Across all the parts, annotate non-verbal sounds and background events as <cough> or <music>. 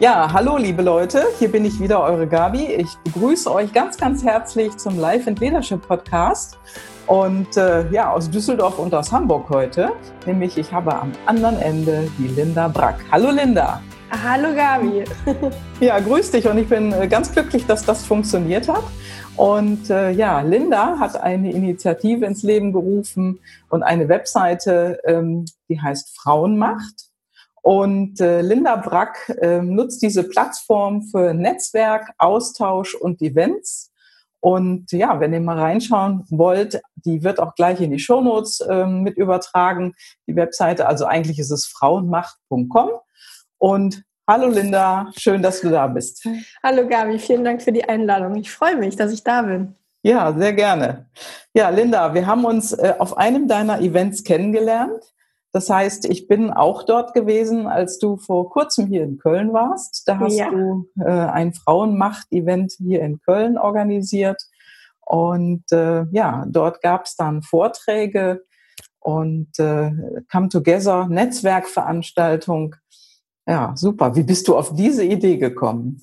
Ja, hallo liebe Leute, hier bin ich wieder, eure Gabi. Ich begrüße euch ganz, ganz herzlich zum Life and Leadership Podcast. Und äh, ja, aus Düsseldorf und aus Hamburg heute, nämlich ich habe am anderen Ende die Linda Brack. Hallo Linda. Hallo Gabi. <laughs> ja, grüß dich und ich bin äh, ganz glücklich, dass das funktioniert hat. Und äh, ja, Linda hat eine Initiative ins Leben gerufen und eine Webseite, ähm, die heißt Frauenmacht. Und äh, Linda Brack äh, nutzt diese Plattform für Netzwerk, Austausch und Events. Und ja, wenn ihr mal reinschauen wollt, die wird auch gleich in die Shownotes äh, mit übertragen, die Webseite. Also eigentlich ist es frauenmacht.com. Und hallo Linda, schön, dass du da bist. Hallo Gabi, vielen Dank für die Einladung. Ich freue mich, dass ich da bin. Ja, sehr gerne. Ja, Linda, wir haben uns äh, auf einem deiner Events kennengelernt. Das heißt, ich bin auch dort gewesen, als du vor kurzem hier in Köln warst. Da hast ja. du äh, ein Frauenmacht-Event hier in Köln organisiert. Und äh, ja, dort gab es dann Vorträge und äh, Come Together, Netzwerkveranstaltung. Ja, super. Wie bist du auf diese Idee gekommen?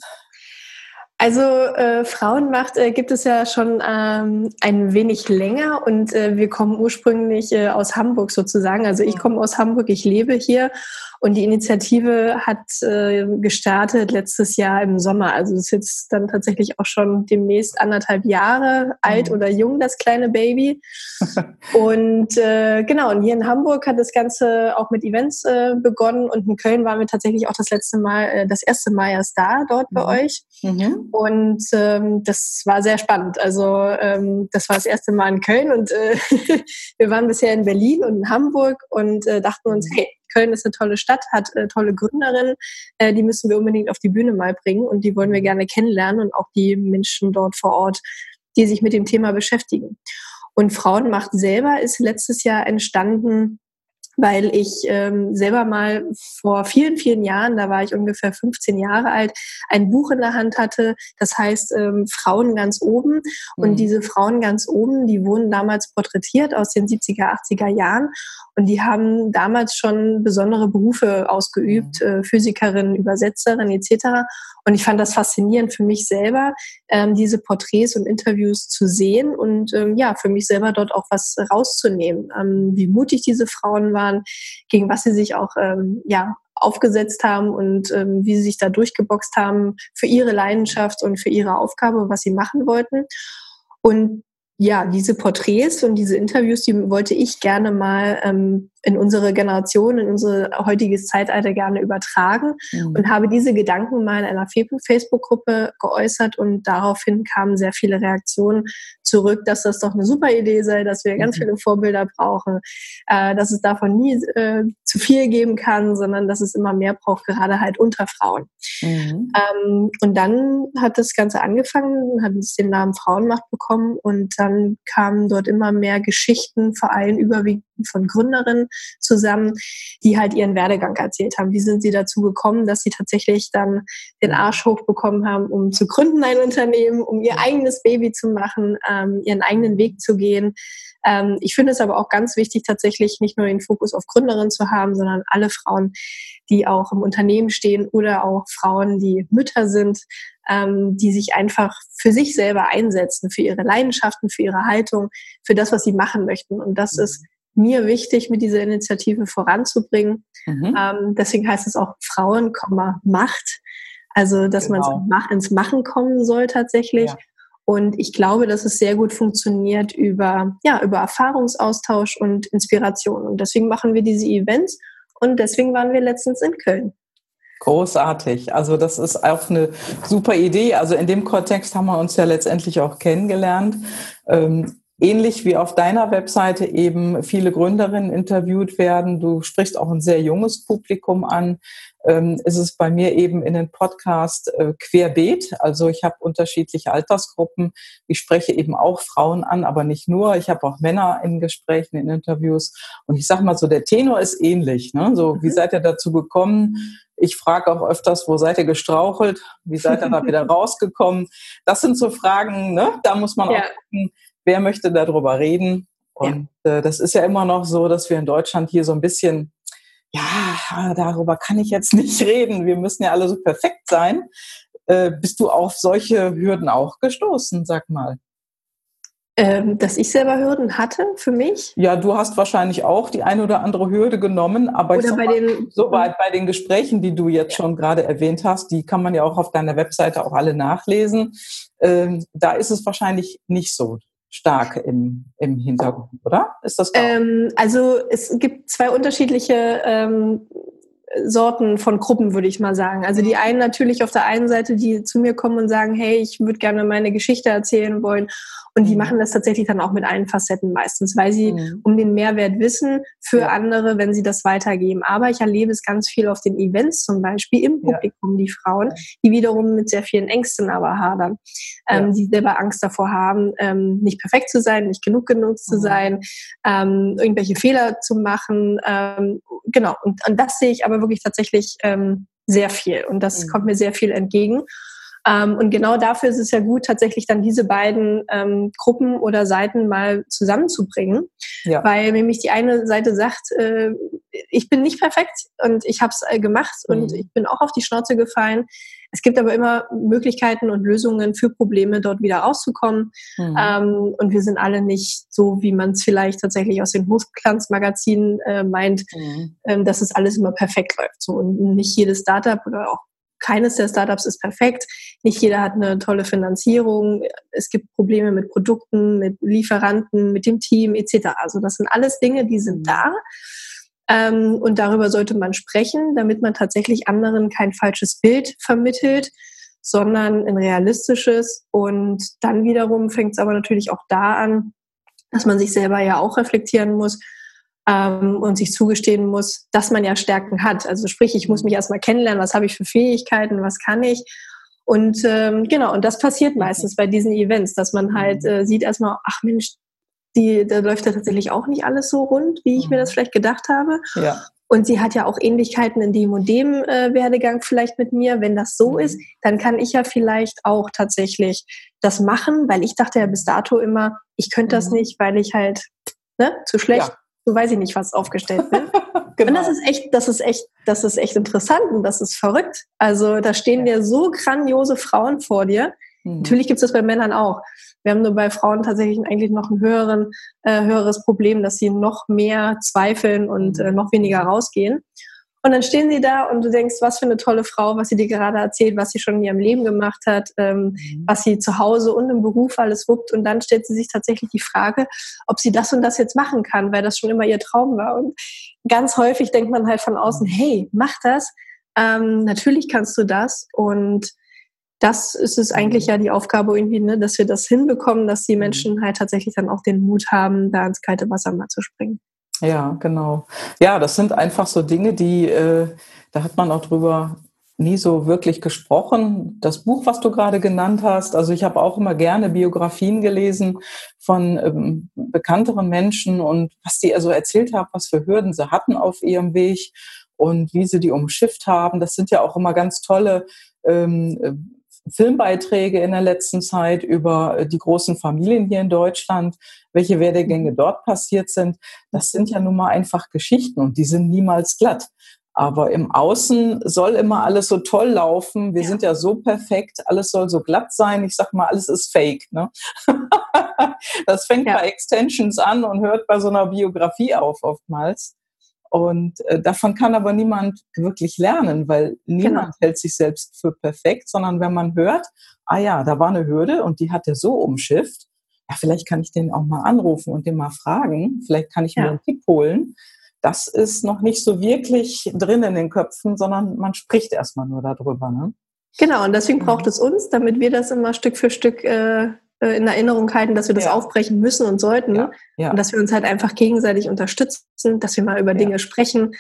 Also äh, Frauenmacht äh, gibt es ja schon ähm, ein wenig länger und äh, wir kommen ursprünglich äh, aus Hamburg sozusagen. Also ich komme aus Hamburg, ich lebe hier und die Initiative hat äh, gestartet letztes Jahr im Sommer. Also es ist jetzt dann tatsächlich auch schon demnächst anderthalb Jahre alt mhm. oder jung, das kleine Baby. <laughs> und äh, genau, und hier in Hamburg hat das Ganze auch mit Events begonnen und in Köln waren wir tatsächlich auch das letzte Mal, äh, das erste Mal erst da, dort bei mhm. euch. Mhm. Und ähm, das war sehr spannend. Also ähm, das war das erste Mal in Köln und äh, <laughs> wir waren bisher in Berlin und in Hamburg und äh, dachten uns, mhm. hey, Köln ist eine tolle Stadt, hat äh, tolle Gründerinnen, äh, die müssen wir unbedingt auf die Bühne mal bringen und die wollen wir gerne kennenlernen und auch die Menschen dort vor Ort, die sich mit dem Thema beschäftigen. Und Frauenmacht selber ist letztes Jahr entstanden weil ich ähm, selber mal vor vielen, vielen Jahren, da war ich ungefähr 15 Jahre alt, ein Buch in der Hand hatte, das heißt ähm, Frauen ganz oben. Und mhm. diese Frauen ganz oben, die wurden damals porträtiert aus den 70er, 80er Jahren. Und die haben damals schon besondere Berufe ausgeübt, mhm. äh, Physikerin, Übersetzerin etc. Und ich fand das faszinierend für mich selber, ähm, diese Porträts und Interviews zu sehen und ähm, ja, für mich selber dort auch was rauszunehmen, ähm, wie mutig diese Frauen waren, gegen was sie sich auch ähm, ja aufgesetzt haben und ähm, wie sie sich da durchgeboxt haben für ihre Leidenschaft und für ihre Aufgabe, was sie machen wollten. Und ja, diese Porträts und diese Interviews, die wollte ich gerne mal ähm, in unsere Generation, in unser heutiges Zeitalter gerne übertragen mhm. und habe diese Gedanken mal in einer Facebook-Gruppe geäußert und daraufhin kamen sehr viele Reaktionen zurück, dass das doch eine super Idee sei, dass wir ganz mhm. viele Vorbilder brauchen, äh, dass es davon nie äh, zu viel geben kann, sondern dass es immer mehr braucht, gerade halt unter Frauen. Mhm. Ähm, und dann hat das Ganze angefangen, hat es den Namen Frauenmacht bekommen und dann kamen dort immer mehr Geschichten, vor allem überwiegend von Gründerinnen zusammen, die halt ihren Werdegang erzählt haben. Wie sind sie dazu gekommen, dass sie tatsächlich dann den Arsch hochbekommen haben, um zu gründen ein Unternehmen, um ihr eigenes Baby zu machen, ähm, ihren eigenen Weg zu gehen. Ähm, ich finde es aber auch ganz wichtig, tatsächlich nicht nur den Fokus auf Gründerinnen zu haben, sondern alle Frauen, die auch im Unternehmen stehen oder auch Frauen, die Mütter sind, ähm, die sich einfach für sich selber einsetzen, für ihre Leidenschaften, für ihre Haltung, für das, was sie machen möchten. Und das ist mir wichtig, mit dieser Initiative voranzubringen. Mhm. Ähm, deswegen heißt es auch Frauen, Macht. Also, dass genau. man ins Machen kommen soll tatsächlich. Ja. Und ich glaube, dass es sehr gut funktioniert über, ja, über Erfahrungsaustausch und Inspiration. Und deswegen machen wir diese Events und deswegen waren wir letztens in Köln. Großartig. Also das ist auch eine super Idee. Also in dem Kontext haben wir uns ja letztendlich auch kennengelernt. Ähm, ähnlich wie auf deiner Webseite eben viele Gründerinnen interviewt werden. Du sprichst auch ein sehr junges Publikum an. Ähm, ist es bei mir eben in den Podcast äh, querbeet. Also ich habe unterschiedliche Altersgruppen. Ich spreche eben auch Frauen an, aber nicht nur. Ich habe auch Männer in Gesprächen, in Interviews. Und ich sage mal so, der Tenor ist ähnlich. Ne? So, wie mhm. seid ihr dazu gekommen? Ich frage auch öfters, wo seid ihr gestrauchelt? Wie seid ihr da <laughs> wieder rausgekommen? Das sind so Fragen, ne? da muss man ja. auch gucken, wer möchte darüber reden? Und ja. äh, das ist ja immer noch so, dass wir in Deutschland hier so ein bisschen ja, darüber kann ich jetzt <laughs> nicht reden, wir müssen ja alle so perfekt sein. Äh, bist du auf solche Hürden auch gestoßen, sag mal? Ähm, dass ich selber Hürden hatte für mich? Ja, du hast wahrscheinlich auch die eine oder andere Hürde genommen, aber oder bei mal, den, soweit bei den Gesprächen, die du jetzt schon gerade erwähnt hast, die kann man ja auch auf deiner Webseite auch alle nachlesen. Ähm, da ist es wahrscheinlich nicht so stark im, im Hintergrund, oder? Ist das ähm, Also es gibt zwei unterschiedliche ähm, Sorten von Gruppen, würde ich mal sagen. Also die einen natürlich auf der einen Seite, die zu mir kommen und sagen, hey, ich würde gerne meine Geschichte erzählen wollen und die mhm. machen das tatsächlich dann auch mit allen Facetten meistens, weil sie mhm. um den Mehrwert wissen für ja. andere, wenn sie das weitergeben. Aber ich erlebe es ganz viel auf den Events zum Beispiel im Publikum, ja. die Frauen, die wiederum mit sehr vielen Ängsten aber hadern, ähm, die selber Angst davor haben, ähm, nicht perfekt zu sein, nicht genug genutzt mhm. zu sein, ähm, irgendwelche Fehler zu machen. Ähm, genau, und, und das sehe ich aber wirklich tatsächlich ähm, sehr viel und das mhm. kommt mir sehr viel entgegen. Ähm, und genau dafür ist es ja gut, tatsächlich dann diese beiden ähm, Gruppen oder Seiten mal zusammenzubringen, ja. weil nämlich die eine Seite sagt, äh, ich bin nicht perfekt und ich habe es äh, gemacht mhm. und ich bin auch auf die Schnauze gefallen. Es gibt aber immer Möglichkeiten und Lösungen für Probleme, dort wieder rauszukommen. Mhm. Ähm, und wir sind alle nicht so, wie man es vielleicht tatsächlich aus den Hochglanzmagazinen äh, meint, mhm. ähm, dass es alles immer perfekt läuft. So, und nicht jedes Startup oder auch keines der Startups ist perfekt. Nicht jeder hat eine tolle Finanzierung. Es gibt Probleme mit Produkten, mit Lieferanten, mit dem Team etc. Also das sind alles Dinge, die sind da. Ähm, und darüber sollte man sprechen, damit man tatsächlich anderen kein falsches Bild vermittelt, sondern ein realistisches. Und dann wiederum fängt es aber natürlich auch da an, dass man sich selber ja auch reflektieren muss ähm, und sich zugestehen muss, dass man ja Stärken hat. Also sprich, ich muss mich erstmal kennenlernen, was habe ich für Fähigkeiten, was kann ich. Und ähm, genau, und das passiert meistens bei diesen Events, dass man halt äh, sieht erstmal, ach Mensch, die, da läuft ja tatsächlich auch nicht alles so rund, wie ich mir das mhm. vielleicht gedacht habe. Ja. Und sie hat ja auch Ähnlichkeiten in dem und dem äh, Werdegang vielleicht mit mir. Wenn das so mhm. ist, dann kann ich ja vielleicht auch tatsächlich das machen, weil ich dachte ja bis dato immer, ich könnte das mhm. nicht, weil ich halt ne, zu schlecht ja so weiß ich nicht, was aufgestellt bin. <laughs> genau. Und das ist echt, das ist echt, das ist echt interessant und das ist verrückt. Also da stehen ja. dir so grandiose Frauen vor dir. Mhm. Natürlich gibt es das bei Männern auch. Wir haben nur bei Frauen tatsächlich eigentlich noch ein höheren, äh, höheres Problem, dass sie noch mehr zweifeln und äh, noch weniger rausgehen. Und dann stehen sie da und du denkst, was für eine tolle Frau, was sie dir gerade erzählt, was sie schon in ihrem Leben gemacht hat, ähm, mhm. was sie zu Hause und im Beruf alles wuppt. Und dann stellt sie sich tatsächlich die Frage, ob sie das und das jetzt machen kann, weil das schon immer ihr Traum war. Und ganz häufig denkt man halt von außen, mhm. hey, mach das. Ähm, natürlich kannst du das. Und das ist es eigentlich mhm. ja die Aufgabe irgendwie, ne, dass wir das hinbekommen, dass die mhm. Menschen halt tatsächlich dann auch den Mut haben, da ins kalte Wasser mal zu springen. Ja, genau. Ja, das sind einfach so Dinge, die, äh, da hat man auch drüber nie so wirklich gesprochen. Das Buch, was du gerade genannt hast, also ich habe auch immer gerne Biografien gelesen von ähm, bekannteren Menschen und was die also erzählt haben, was für Hürden sie hatten auf ihrem Weg und wie sie die umschifft haben. Das sind ja auch immer ganz tolle ähm, Filmbeiträge in der letzten Zeit über äh, die großen Familien hier in Deutschland, welche Werdegänge mhm. dort passiert sind. Das sind ja nun mal einfach Geschichten und die sind niemals glatt. Aber im Außen soll immer alles so toll laufen. Wir ja. sind ja so perfekt, alles soll so glatt sein. Ich sag mal, alles ist fake. Ne? <laughs> das fängt ja. bei Extensions an und hört bei so einer Biografie auf oftmals. Und äh, davon kann aber niemand wirklich lernen, weil niemand genau. hält sich selbst für perfekt, sondern wenn man hört, ah ja, da war eine Hürde und die hat er so umschifft, ja, vielleicht kann ich den auch mal anrufen und den mal fragen, vielleicht kann ich ja. mir einen Tipp holen. Das ist noch nicht so wirklich drin in den Köpfen, sondern man spricht erstmal nur darüber. Ne? Genau, und deswegen braucht es uns, damit wir das immer Stück für Stück äh, in Erinnerung halten, dass wir das ja. aufbrechen müssen und sollten. Ja. Ja. Und dass wir uns halt einfach gegenseitig unterstützen, dass wir mal über Dinge sprechen,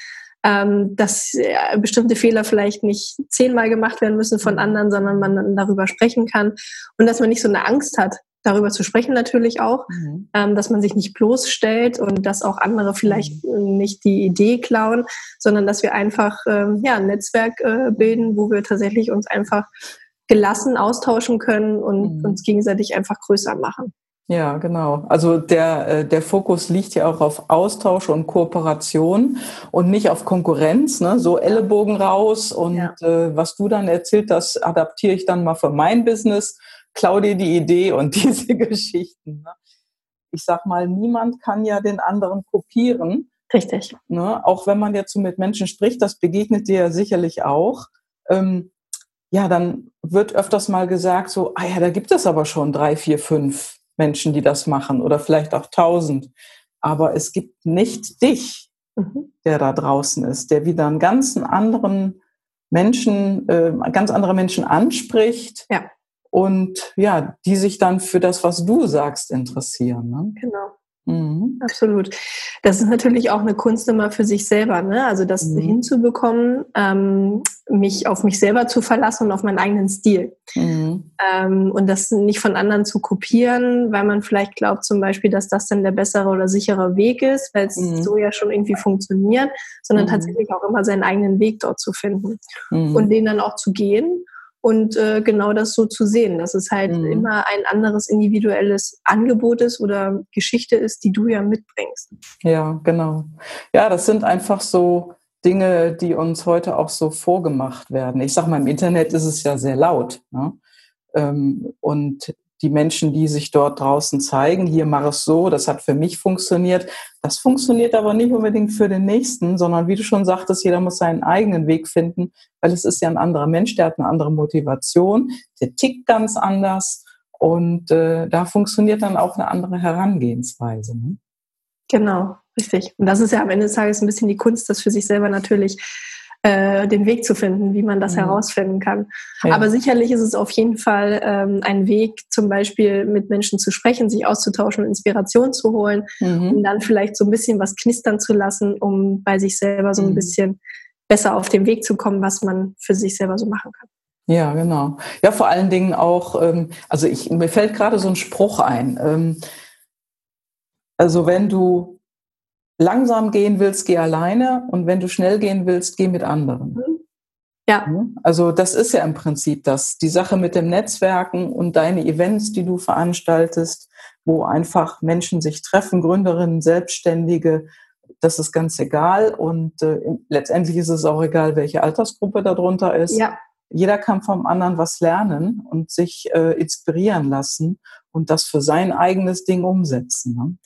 ähm, dass äh, bestimmte Fehler vielleicht nicht zehnmal gemacht werden müssen von mhm. anderen, sondern man dann darüber sprechen kann und dass man nicht so eine Angst hat, darüber zu sprechen natürlich auch, mhm. ähm, dass man sich nicht bloßstellt und dass auch andere vielleicht mhm. nicht die Idee klauen, sondern dass wir einfach ähm, ja, ein Netzwerk äh, bilden, wo wir tatsächlich uns einfach gelassen austauschen können und mhm. uns gegenseitig einfach größer machen. Ja, genau. Also der, äh, der Fokus liegt ja auch auf Austausch und Kooperation und nicht auf Konkurrenz, ne? so Ellenbogen raus und ja. äh, was du dann erzählt hast, adaptiere ich dann mal für mein Business, klau dir die Idee und <laughs> diese Geschichten. Ne? Ich sag mal, niemand kann ja den anderen kopieren. Richtig. Ne? Auch wenn man jetzt so mit Menschen spricht, das begegnet dir ja sicherlich auch. Ähm, ja, dann wird öfters mal gesagt so, ah ja, da gibt es aber schon drei, vier, fünf Menschen, die das machen oder vielleicht auch tausend. Aber es gibt nicht dich, mhm. der da draußen ist, der wieder einen ganz anderen Menschen, äh, ganz andere Menschen anspricht. Ja. Und ja, die sich dann für das, was du sagst, interessieren. Ne? Genau. Mhm. Absolut. Das ist natürlich auch eine Kunst immer für sich selber, ne? Also das mhm. hinzubekommen, ähm, mich auf mich selber zu verlassen und auf meinen eigenen Stil. Mhm. Ähm, und das nicht von anderen zu kopieren, weil man vielleicht glaubt zum Beispiel, dass das dann der bessere oder sichere Weg ist, weil es mhm. so ja schon irgendwie funktioniert, sondern mhm. tatsächlich auch immer seinen eigenen Weg dort zu finden mhm. und den dann auch zu gehen und äh, genau das so zu sehen, dass es halt mhm. immer ein anderes individuelles Angebot ist oder Geschichte ist, die du ja mitbringst. Ja, genau. Ja, das sind einfach so Dinge, die uns heute auch so vorgemacht werden. Ich sag mal, im Internet ist es ja sehr laut. Ne? Ähm, und die Menschen, die sich dort draußen zeigen, hier mach es so, das hat für mich funktioniert. Das funktioniert aber nicht unbedingt für den nächsten, sondern wie du schon sagtest, jeder muss seinen eigenen Weg finden, weil es ist ja ein anderer Mensch, der hat eine andere Motivation, der tickt ganz anders und äh, da funktioniert dann auch eine andere Herangehensweise. Ne? Genau, richtig. Und das ist ja am Ende des Tages ein bisschen die Kunst, das für sich selber natürlich äh, den Weg zu finden, wie man das mhm. herausfinden kann. Ja. Aber sicherlich ist es auf jeden Fall ähm, ein Weg, zum Beispiel mit Menschen zu sprechen, sich auszutauschen, Inspiration zu holen mhm. und dann vielleicht so ein bisschen was knistern zu lassen, um bei sich selber so ein mhm. bisschen besser auf den Weg zu kommen, was man für sich selber so machen kann. Ja, genau. Ja, vor allen Dingen auch, ähm, also ich, mir fällt gerade so ein Spruch ein. Ähm, also wenn du langsam gehen willst, geh alleine und wenn du schnell gehen willst, geh mit anderen. Mhm. Ja. Also das ist ja im Prinzip das, die Sache mit dem Netzwerken und deine Events, die du veranstaltest, wo einfach Menschen sich treffen, Gründerinnen, Selbstständige, das ist ganz egal und äh, letztendlich ist es auch egal, welche Altersgruppe darunter ist. Ja. Jeder kann vom anderen was lernen und sich äh, inspirieren lassen und das für sein eigenes Ding umsetzen. Ne?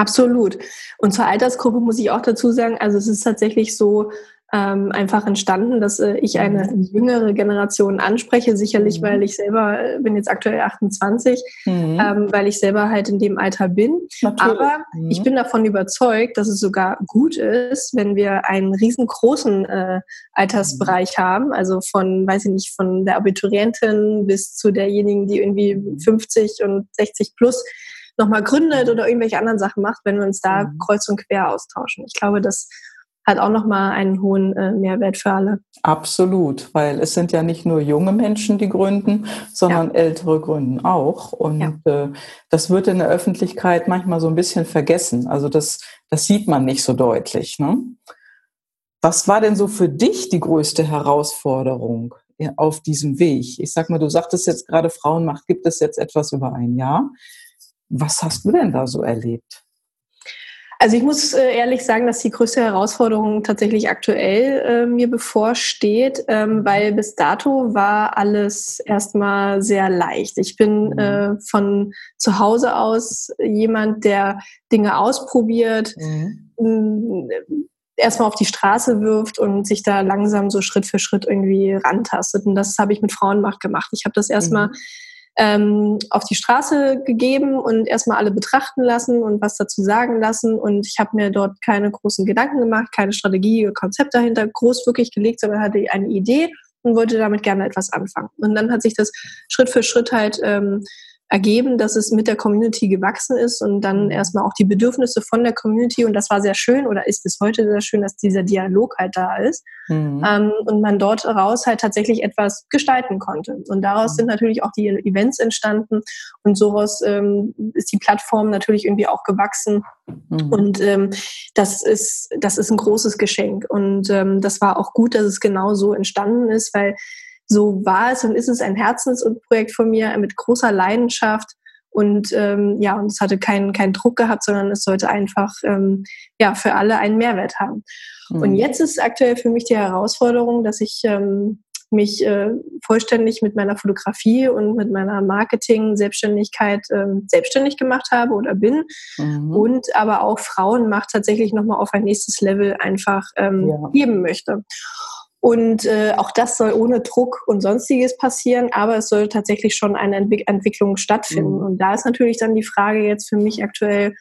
Absolut. Und zur Altersgruppe muss ich auch dazu sagen, also es ist tatsächlich so ähm, einfach entstanden, dass äh, ich eine mhm. jüngere Generation anspreche, sicherlich, mhm. weil ich selber äh, bin jetzt aktuell 28, mhm. ähm, weil ich selber halt in dem Alter bin. Natürlich. Aber mhm. ich bin davon überzeugt, dass es sogar gut ist, wenn wir einen riesengroßen äh, Altersbereich mhm. haben, also von, weiß ich nicht, von der Abiturientin bis zu derjenigen, die irgendwie 50 mhm. und 60 plus nochmal gründet oder irgendwelche anderen Sachen macht, wenn wir uns da mhm. kreuz und quer austauschen. Ich glaube, das hat auch nochmal einen hohen äh, Mehrwert für alle. Absolut, weil es sind ja nicht nur junge Menschen, die gründen, sondern ja. ältere gründen auch. Und ja. äh, das wird in der Öffentlichkeit manchmal so ein bisschen vergessen. Also das, das sieht man nicht so deutlich. Ne? Was war denn so für dich die größte Herausforderung auf diesem Weg? Ich sag mal, du sagtest jetzt gerade, Frauenmacht gibt es jetzt etwas über ein Jahr. Was hast du denn da so erlebt? Also ich muss äh, ehrlich sagen, dass die größte Herausforderung tatsächlich aktuell äh, mir bevorsteht, ähm, weil bis dato war alles erstmal sehr leicht. Ich bin mhm. äh, von zu Hause aus jemand, der Dinge ausprobiert, mhm. erstmal auf die Straße wirft und sich da langsam so Schritt für Schritt irgendwie rantastet. Und das habe ich mit Frauenmacht gemacht. Ich habe das erstmal mhm ähm, auf die Straße gegeben und erstmal alle betrachten lassen und was dazu sagen lassen. Und ich habe mir dort keine großen Gedanken gemacht, keine Strategie, Konzept dahinter groß wirklich gelegt, sondern hatte eine Idee und wollte damit gerne etwas anfangen. Und dann hat sich das Schritt für Schritt halt ähm, ergeben, dass es mit der Community gewachsen ist und dann mhm. erstmal auch die Bedürfnisse von der Community und das war sehr schön oder ist bis heute sehr schön, dass dieser Dialog halt da ist mhm. ähm, und man dort raus halt tatsächlich etwas gestalten konnte. Und daraus mhm. sind natürlich auch die Events entstanden und sowas ähm, ist die Plattform natürlich irgendwie auch gewachsen mhm. und ähm, das ist das ist ein großes Geschenk und ähm, das war auch gut, dass es genau so entstanden ist, weil so war es und ist es ein Herzensprojekt von mir mit großer Leidenschaft. Und ähm, ja, und es hatte keinen keinen Druck gehabt, sondern es sollte einfach ähm, ja für alle einen Mehrwert haben. Mhm. Und jetzt ist aktuell für mich die Herausforderung, dass ich ähm, mich äh, vollständig mit meiner Fotografie und mit meiner Marketing-Selbstständigkeit äh, selbstständig gemacht habe oder bin. Mhm. Und aber auch Frauenmacht tatsächlich nochmal auf ein nächstes Level einfach ähm, ja. geben möchte. Und äh, auch das soll ohne Druck und sonstiges passieren, aber es soll tatsächlich schon eine Entwick Entwicklung stattfinden. Mhm. Und da ist natürlich dann die Frage jetzt für mich aktuell,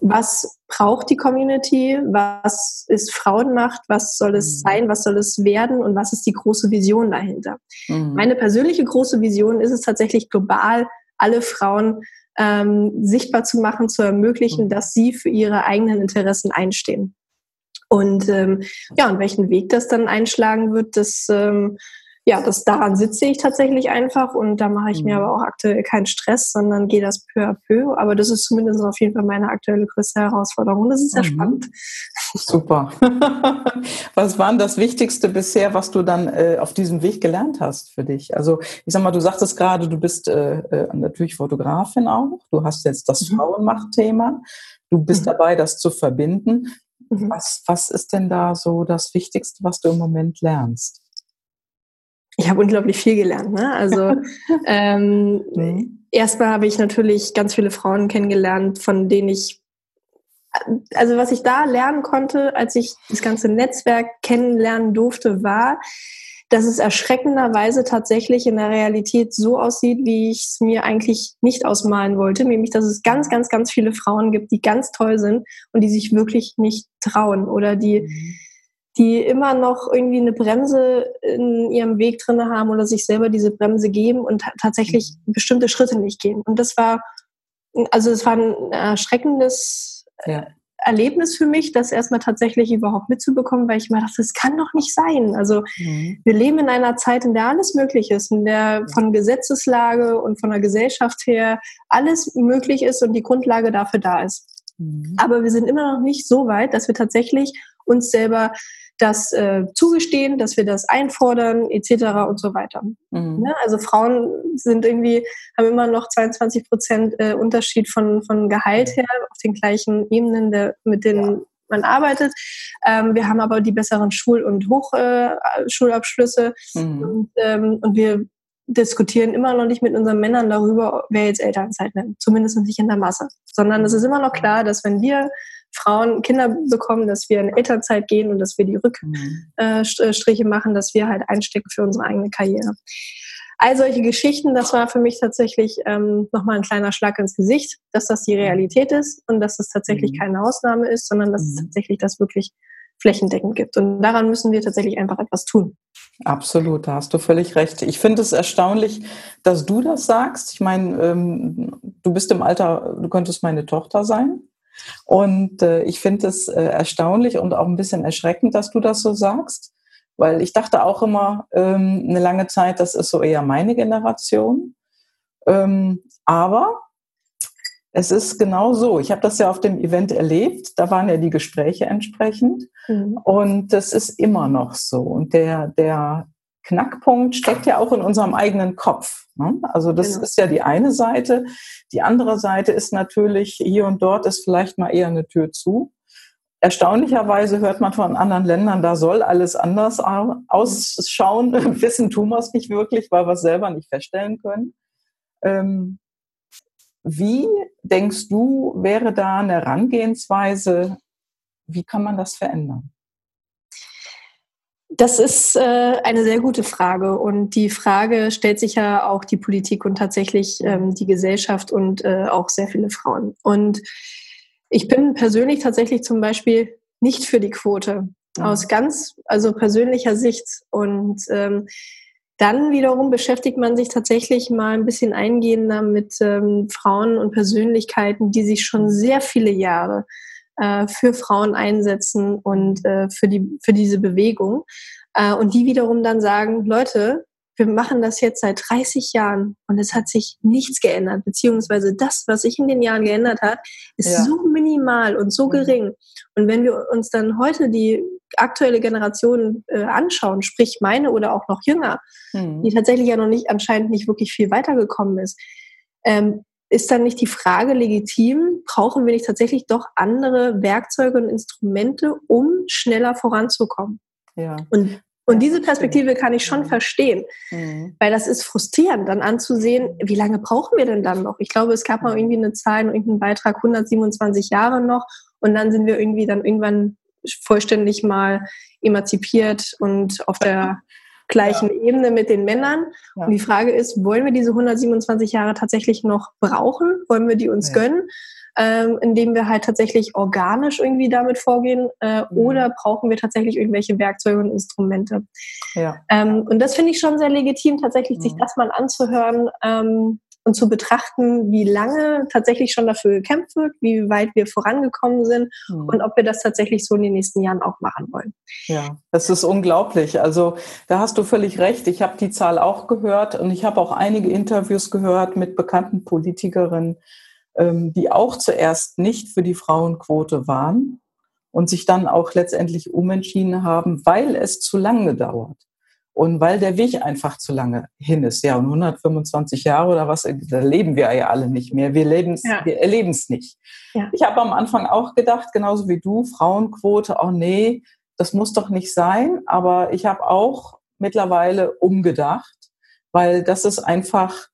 was braucht die Community, was ist Frauenmacht, was soll es mhm. sein, was soll es werden und was ist die große Vision dahinter. Mhm. Meine persönliche große Vision ist es tatsächlich global, alle Frauen ähm, sichtbar zu machen, zu ermöglichen, mhm. dass sie für ihre eigenen Interessen einstehen. Und ähm, ja, und welchen Weg das dann einschlagen wird, das ähm, ja, das daran sitze ich tatsächlich einfach und da mache ich mir mhm. aber auch aktuell keinen Stress, sondern gehe das peu à peu. Aber das ist zumindest auf jeden Fall meine aktuelle größte Herausforderung. Und das ist sehr mhm. spannend. Super. <laughs> was war denn das Wichtigste bisher, was du dann äh, auf diesem Weg gelernt hast für dich? Also ich sag mal, du sagtest gerade, du bist äh, äh natürlich Fotografin auch. Du hast jetzt das mhm. Frauenmachtthema. Du bist mhm. dabei, das zu verbinden. Mhm. Was, was ist denn da so das Wichtigste, was du im Moment lernst? Ich habe unglaublich viel gelernt. Ne? Also <laughs> ähm, mhm. erstmal habe ich natürlich ganz viele Frauen kennengelernt, von denen ich, also was ich da lernen konnte, als ich das ganze Netzwerk kennenlernen durfte, war, dass es erschreckenderweise tatsächlich in der Realität so aussieht, wie ich es mir eigentlich nicht ausmalen wollte, nämlich dass es ganz, ganz, ganz viele Frauen gibt, die ganz toll sind und die sich wirklich nicht trauen oder die mhm die immer noch irgendwie eine Bremse in ihrem Weg drin haben oder sich selber diese Bremse geben und tatsächlich mhm. bestimmte Schritte nicht gehen. Und das war, also es war ein erschreckendes ja. Erlebnis für mich, das erstmal tatsächlich überhaupt mitzubekommen, weil ich mir dachte, das kann doch nicht sein. Also mhm. wir leben in einer Zeit, in der alles möglich ist, in der von Gesetzeslage und von der Gesellschaft her alles möglich ist und die Grundlage dafür da ist. Mhm. Aber wir sind immer noch nicht so weit, dass wir tatsächlich uns selber das äh, zugestehen, dass wir das einfordern, etc. und so weiter. Mhm. Ja, also Frauen sind irgendwie, haben immer noch 22 Prozent äh, Unterschied von, von Gehalt her auf den gleichen Ebenen, der, mit denen ja. man arbeitet. Ähm, wir haben aber die besseren Schul- und Hochschulabschlüsse äh, mhm. und, ähm, und wir diskutieren immer noch nicht mit unseren Männern darüber, wer jetzt Elternzeit nimmt, zumindest nicht in der Masse, sondern es ist immer noch klar, dass wenn wir Frauen Kinder bekommen, dass wir in Elternzeit gehen und dass wir die Rückstriche mhm. machen, dass wir halt einstecken für unsere eigene Karriere. All solche Geschichten, das war für mich tatsächlich ähm, nochmal ein kleiner Schlag ins Gesicht, dass das die Realität ist und dass das tatsächlich mhm. keine Ausnahme ist, sondern dass mhm. es tatsächlich das wirklich flächendeckend gibt. Und daran müssen wir tatsächlich einfach etwas tun. Absolut, da hast du völlig recht. Ich finde es erstaunlich, dass du das sagst. Ich meine, ähm, du bist im Alter, du könntest meine Tochter sein. Und äh, ich finde es äh, erstaunlich und auch ein bisschen erschreckend, dass du das so sagst, weil ich dachte auch immer ähm, eine lange Zeit, das ist so eher meine Generation. Ähm, aber es ist genau so. Ich habe das ja auf dem Event erlebt. Da waren ja die Gespräche entsprechend. Mhm. Und das ist immer noch so. Und der, der Knackpunkt steckt ja auch in unserem eigenen Kopf. Ne? Also das genau. ist ja die eine Seite. Die andere Seite ist natürlich, hier und dort ist vielleicht mal eher eine Tür zu. Erstaunlicherweise hört man von anderen Ländern, da soll alles anders ausschauen. <laughs> Wissen tun wir es nicht wirklich, weil wir es selber nicht feststellen können. Ähm, wie denkst du, wäre da eine Herangehensweise? Wie kann man das verändern? Das ist äh, eine sehr gute Frage und die Frage stellt sich ja auch die Politik und tatsächlich ähm, die Gesellschaft und äh, auch sehr viele Frauen. Und ich bin persönlich tatsächlich zum Beispiel nicht für die Quote mhm. aus ganz also persönlicher Sicht und ähm, dann wiederum beschäftigt man sich tatsächlich mal ein bisschen eingehender mit ähm, Frauen und Persönlichkeiten, die sich schon sehr viele Jahre äh, für Frauen einsetzen und äh, für, die, für diese Bewegung. Äh, und die wiederum dann sagen, Leute, wir machen das jetzt seit 30 Jahren und es hat sich nichts geändert, beziehungsweise das, was sich in den Jahren geändert hat, ist ja. so minimal und so mhm. gering. Und wenn wir uns dann heute die aktuelle Generation äh, anschauen, sprich meine oder auch noch jünger, mhm. die tatsächlich ja noch nicht anscheinend nicht wirklich viel weitergekommen ist, ähm, ist dann nicht die Frage legitim, brauchen wir nicht tatsächlich doch andere Werkzeuge und Instrumente, um schneller voranzukommen? Ja. Und, und diese Perspektive kann ich schon mhm. verstehen, mhm. weil das ist frustrierend, dann anzusehen, wie lange brauchen wir denn dann noch? Ich glaube, es gab mal mhm. irgendwie eine Zahl, irgendeinen Beitrag, 127 Jahre noch und dann sind wir irgendwie dann irgendwann vollständig mal emanzipiert und auf der gleichen ja. Ebene mit den Männern. Ja. Und die Frage ist, wollen wir diese 127 Jahre tatsächlich noch brauchen? Wollen wir die uns ja. gönnen? Ähm, indem wir halt tatsächlich organisch irgendwie damit vorgehen äh, mhm. oder brauchen wir tatsächlich irgendwelche Werkzeuge und Instrumente. Ja. Ähm, und das finde ich schon sehr legitim, tatsächlich mhm. sich das mal anzuhören, ähm, und zu betrachten, wie lange tatsächlich schon dafür gekämpft wird, wie weit wir vorangekommen sind mhm. und ob wir das tatsächlich so in den nächsten Jahren auch machen wollen. Ja, das ist unglaublich. Also da hast du völlig recht. Ich habe die Zahl auch gehört und ich habe auch einige Interviews gehört mit bekannten Politikerinnen, ähm, die auch zuerst nicht für die Frauenquote waren und sich dann auch letztendlich umentschieden haben, weil es zu lange dauert. Und weil der Weg einfach zu lange hin ist, ja, und 125 Jahre oder was, da leben wir ja alle nicht mehr. Wir, leben's, ja. wir erleben es nicht. Ja. Ich habe am Anfang auch gedacht, genauso wie du, Frauenquote, oh nee, das muss doch nicht sein. Aber ich habe auch mittlerweile umgedacht, weil das ist einfach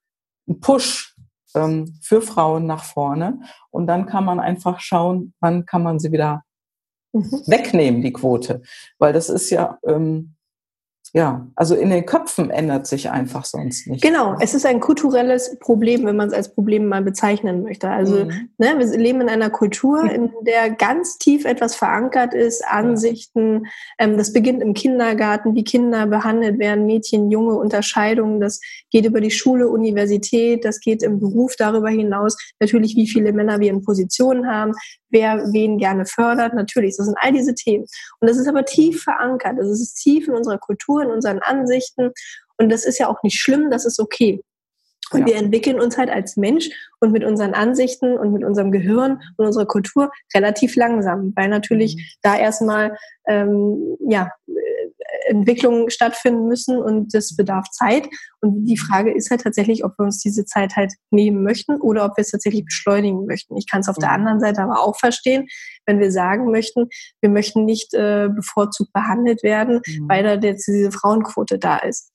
ein Push ähm, für Frauen nach vorne. Und dann kann man einfach schauen, wann kann man sie wieder mhm. wegnehmen, die Quote. Weil das ist ja, ähm, ja, also in den Köpfen ändert sich einfach sonst nicht. Genau, es ist ein kulturelles Problem, wenn man es als Problem mal bezeichnen möchte. Also mhm. ne, wir leben in einer Kultur, in der ganz tief etwas verankert ist, Ansichten. Ähm, das beginnt im Kindergarten, wie Kinder behandelt werden, Mädchen, Junge, Unterscheidungen. Das geht über die Schule, Universität, das geht im Beruf darüber hinaus. Natürlich, wie viele Männer wir in Positionen haben, wer wen gerne fördert. Natürlich, das sind all diese Themen. Und das ist aber tief verankert. Das ist tief in unserer Kultur, in unseren Ansichten. Und das ist ja auch nicht schlimm, das ist okay. Und ja. wir entwickeln uns halt als Mensch und mit unseren Ansichten und mit unserem Gehirn und unserer Kultur relativ langsam, weil natürlich mhm. da erstmal ähm, ja, Entwicklungen stattfinden müssen und das bedarf Zeit. Und die Frage ist halt tatsächlich, ob wir uns diese Zeit halt nehmen möchten oder ob wir es tatsächlich beschleunigen möchten. Ich kann es auf mhm. der anderen Seite aber auch verstehen, wenn wir sagen möchten, wir möchten nicht äh, bevorzugt behandelt werden, mhm. weil da jetzt diese Frauenquote da ist.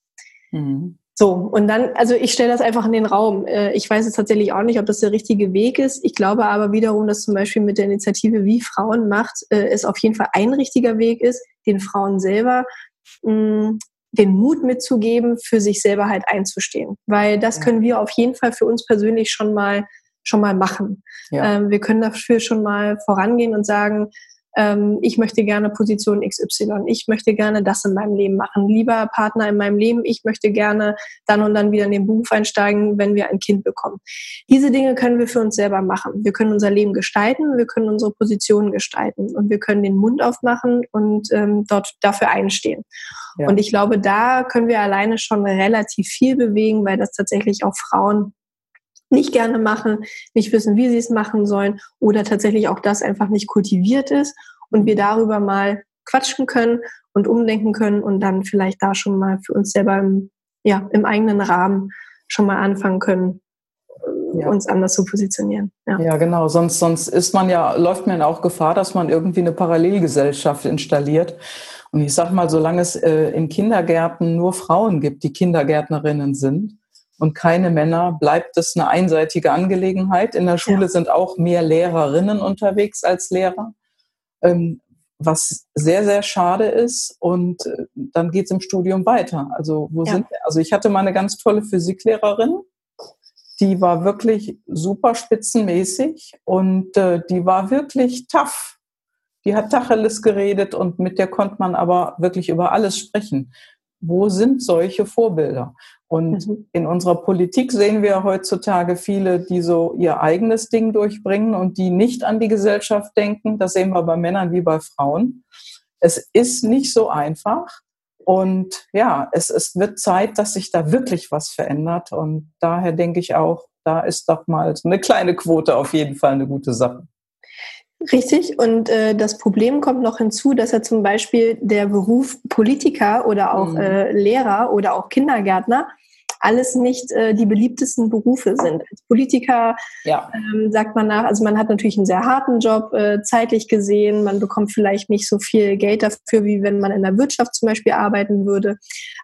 Mhm. So, und dann, also ich stelle das einfach in den Raum. Äh, ich weiß jetzt tatsächlich auch nicht, ob das der richtige Weg ist. Ich glaube aber wiederum, dass zum Beispiel mit der Initiative Wie Frauen macht, äh, es auf jeden Fall ein richtiger Weg ist, den Frauen selber mh, den Mut mitzugeben, für sich selber halt einzustehen. Weil das können wir auf jeden Fall für uns persönlich schon mal schon mal machen. Ja. Ähm, wir können dafür schon mal vorangehen und sagen, ähm, ich möchte gerne Position XY, ich möchte gerne das in meinem Leben machen, lieber Partner in meinem Leben, ich möchte gerne dann und dann wieder in den Beruf einsteigen, wenn wir ein Kind bekommen. Diese Dinge können wir für uns selber machen. Wir können unser Leben gestalten, wir können unsere Positionen gestalten und wir können den Mund aufmachen und ähm, dort dafür einstehen. Ja. Und ich glaube, da können wir alleine schon relativ viel bewegen, weil das tatsächlich auch Frauen nicht gerne machen, nicht wissen, wie sie es machen sollen oder tatsächlich auch das einfach nicht kultiviert ist und wir darüber mal quatschen können und umdenken können und dann vielleicht da schon mal für uns selber im, ja, im eigenen Rahmen schon mal anfangen können, ja. uns anders zu positionieren. Ja. ja, genau. Sonst, sonst ist man ja, läuft man ja auch Gefahr, dass man irgendwie eine Parallelgesellschaft installiert. Und ich sag mal, solange es äh, in Kindergärten nur Frauen gibt, die Kindergärtnerinnen sind, und keine Männer, bleibt es eine einseitige Angelegenheit. In der Schule ja. sind auch mehr Lehrerinnen unterwegs als Lehrer, ähm, was sehr, sehr schade ist. Und äh, dann geht es im Studium weiter. Also, wo ja. sind wir? Also, ich hatte mal eine ganz tolle Physiklehrerin, die war wirklich super spitzenmäßig und äh, die war wirklich tough. Die hat Tacheles geredet und mit der konnte man aber wirklich über alles sprechen. Wo sind solche Vorbilder? Und mhm. in unserer Politik sehen wir heutzutage viele, die so ihr eigenes Ding durchbringen und die nicht an die Gesellschaft denken. Das sehen wir bei Männern wie bei Frauen. Es ist nicht so einfach. Und ja, es, es wird Zeit, dass sich da wirklich was verändert. Und daher denke ich auch, da ist doch mal so eine kleine Quote auf jeden Fall eine gute Sache. Richtig. Und äh, das Problem kommt noch hinzu, dass ja zum Beispiel der Beruf Politiker oder auch mhm. äh, Lehrer oder auch Kindergärtner alles nicht äh, die beliebtesten Berufe sind. Als Politiker ja. ähm, sagt man nach, also man hat natürlich einen sehr harten Job, äh, zeitlich gesehen, man bekommt vielleicht nicht so viel Geld dafür, wie wenn man in der Wirtschaft zum Beispiel arbeiten würde.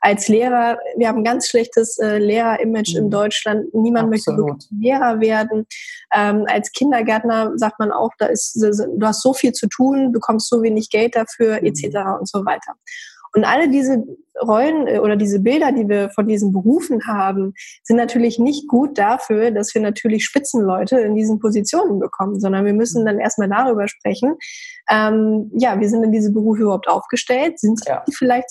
Als Lehrer, wir haben ein ganz schlechtes äh, Lehrer-Image mhm. in Deutschland. Niemand Absolut. möchte wirklich Lehrer werden. Ähm, als Kindergärtner sagt man auch, da ist, du hast so viel zu tun, bekommst so wenig Geld dafür, mhm. etc. und so weiter. Und alle diese Rollen äh, oder diese Bilder, die wir von diesen Berufen haben, sind natürlich nicht gut dafür, dass wir natürlich Spitzenleute in diesen Positionen bekommen, sondern wir müssen dann erstmal darüber sprechen, ähm, ja, wie sind denn diese Berufe überhaupt aufgestellt? Sind ja. die vielleicht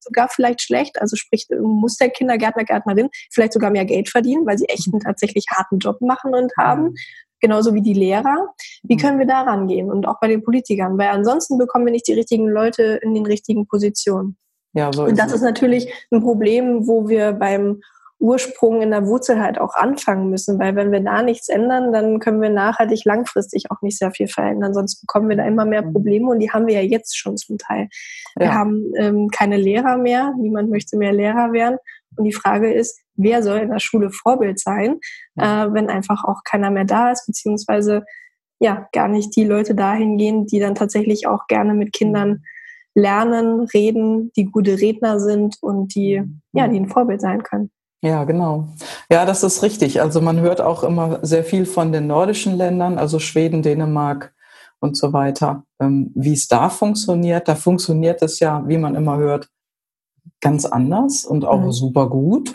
sogar vielleicht schlecht? Also sprich, muss der Kindergärtner, Gärtnerin vielleicht sogar mehr Geld verdienen, weil sie echt einen tatsächlich harten Job machen und haben? Genauso wie die Lehrer. Wie mhm. können wir da rangehen? Und auch bei den Politikern, weil ansonsten bekommen wir nicht die richtigen Leute in den richtigen Positionen. Ja, so und das ist natürlich ein Problem, wo wir beim Ursprung in der Wurzel halt auch anfangen müssen, weil wenn wir da nichts ändern, dann können wir nachhaltig langfristig auch nicht sehr viel verändern. Sonst bekommen wir da immer mehr mhm. Probleme und die haben wir ja jetzt schon zum Teil. Ja. Wir haben ähm, keine Lehrer mehr, niemand möchte mehr Lehrer werden. Und die Frage ist, wer soll in der Schule Vorbild sein, äh, wenn einfach auch keiner mehr da ist, beziehungsweise ja, gar nicht die Leute dahin gehen, die dann tatsächlich auch gerne mit Kindern lernen, reden, die gute Redner sind und die, ja, die ein Vorbild sein können. Ja, genau. Ja, das ist richtig. Also man hört auch immer sehr viel von den nordischen Ländern, also Schweden, Dänemark und so weiter, ähm, wie es da funktioniert. Da funktioniert es ja, wie man immer hört, ganz anders und auch mhm. super gut.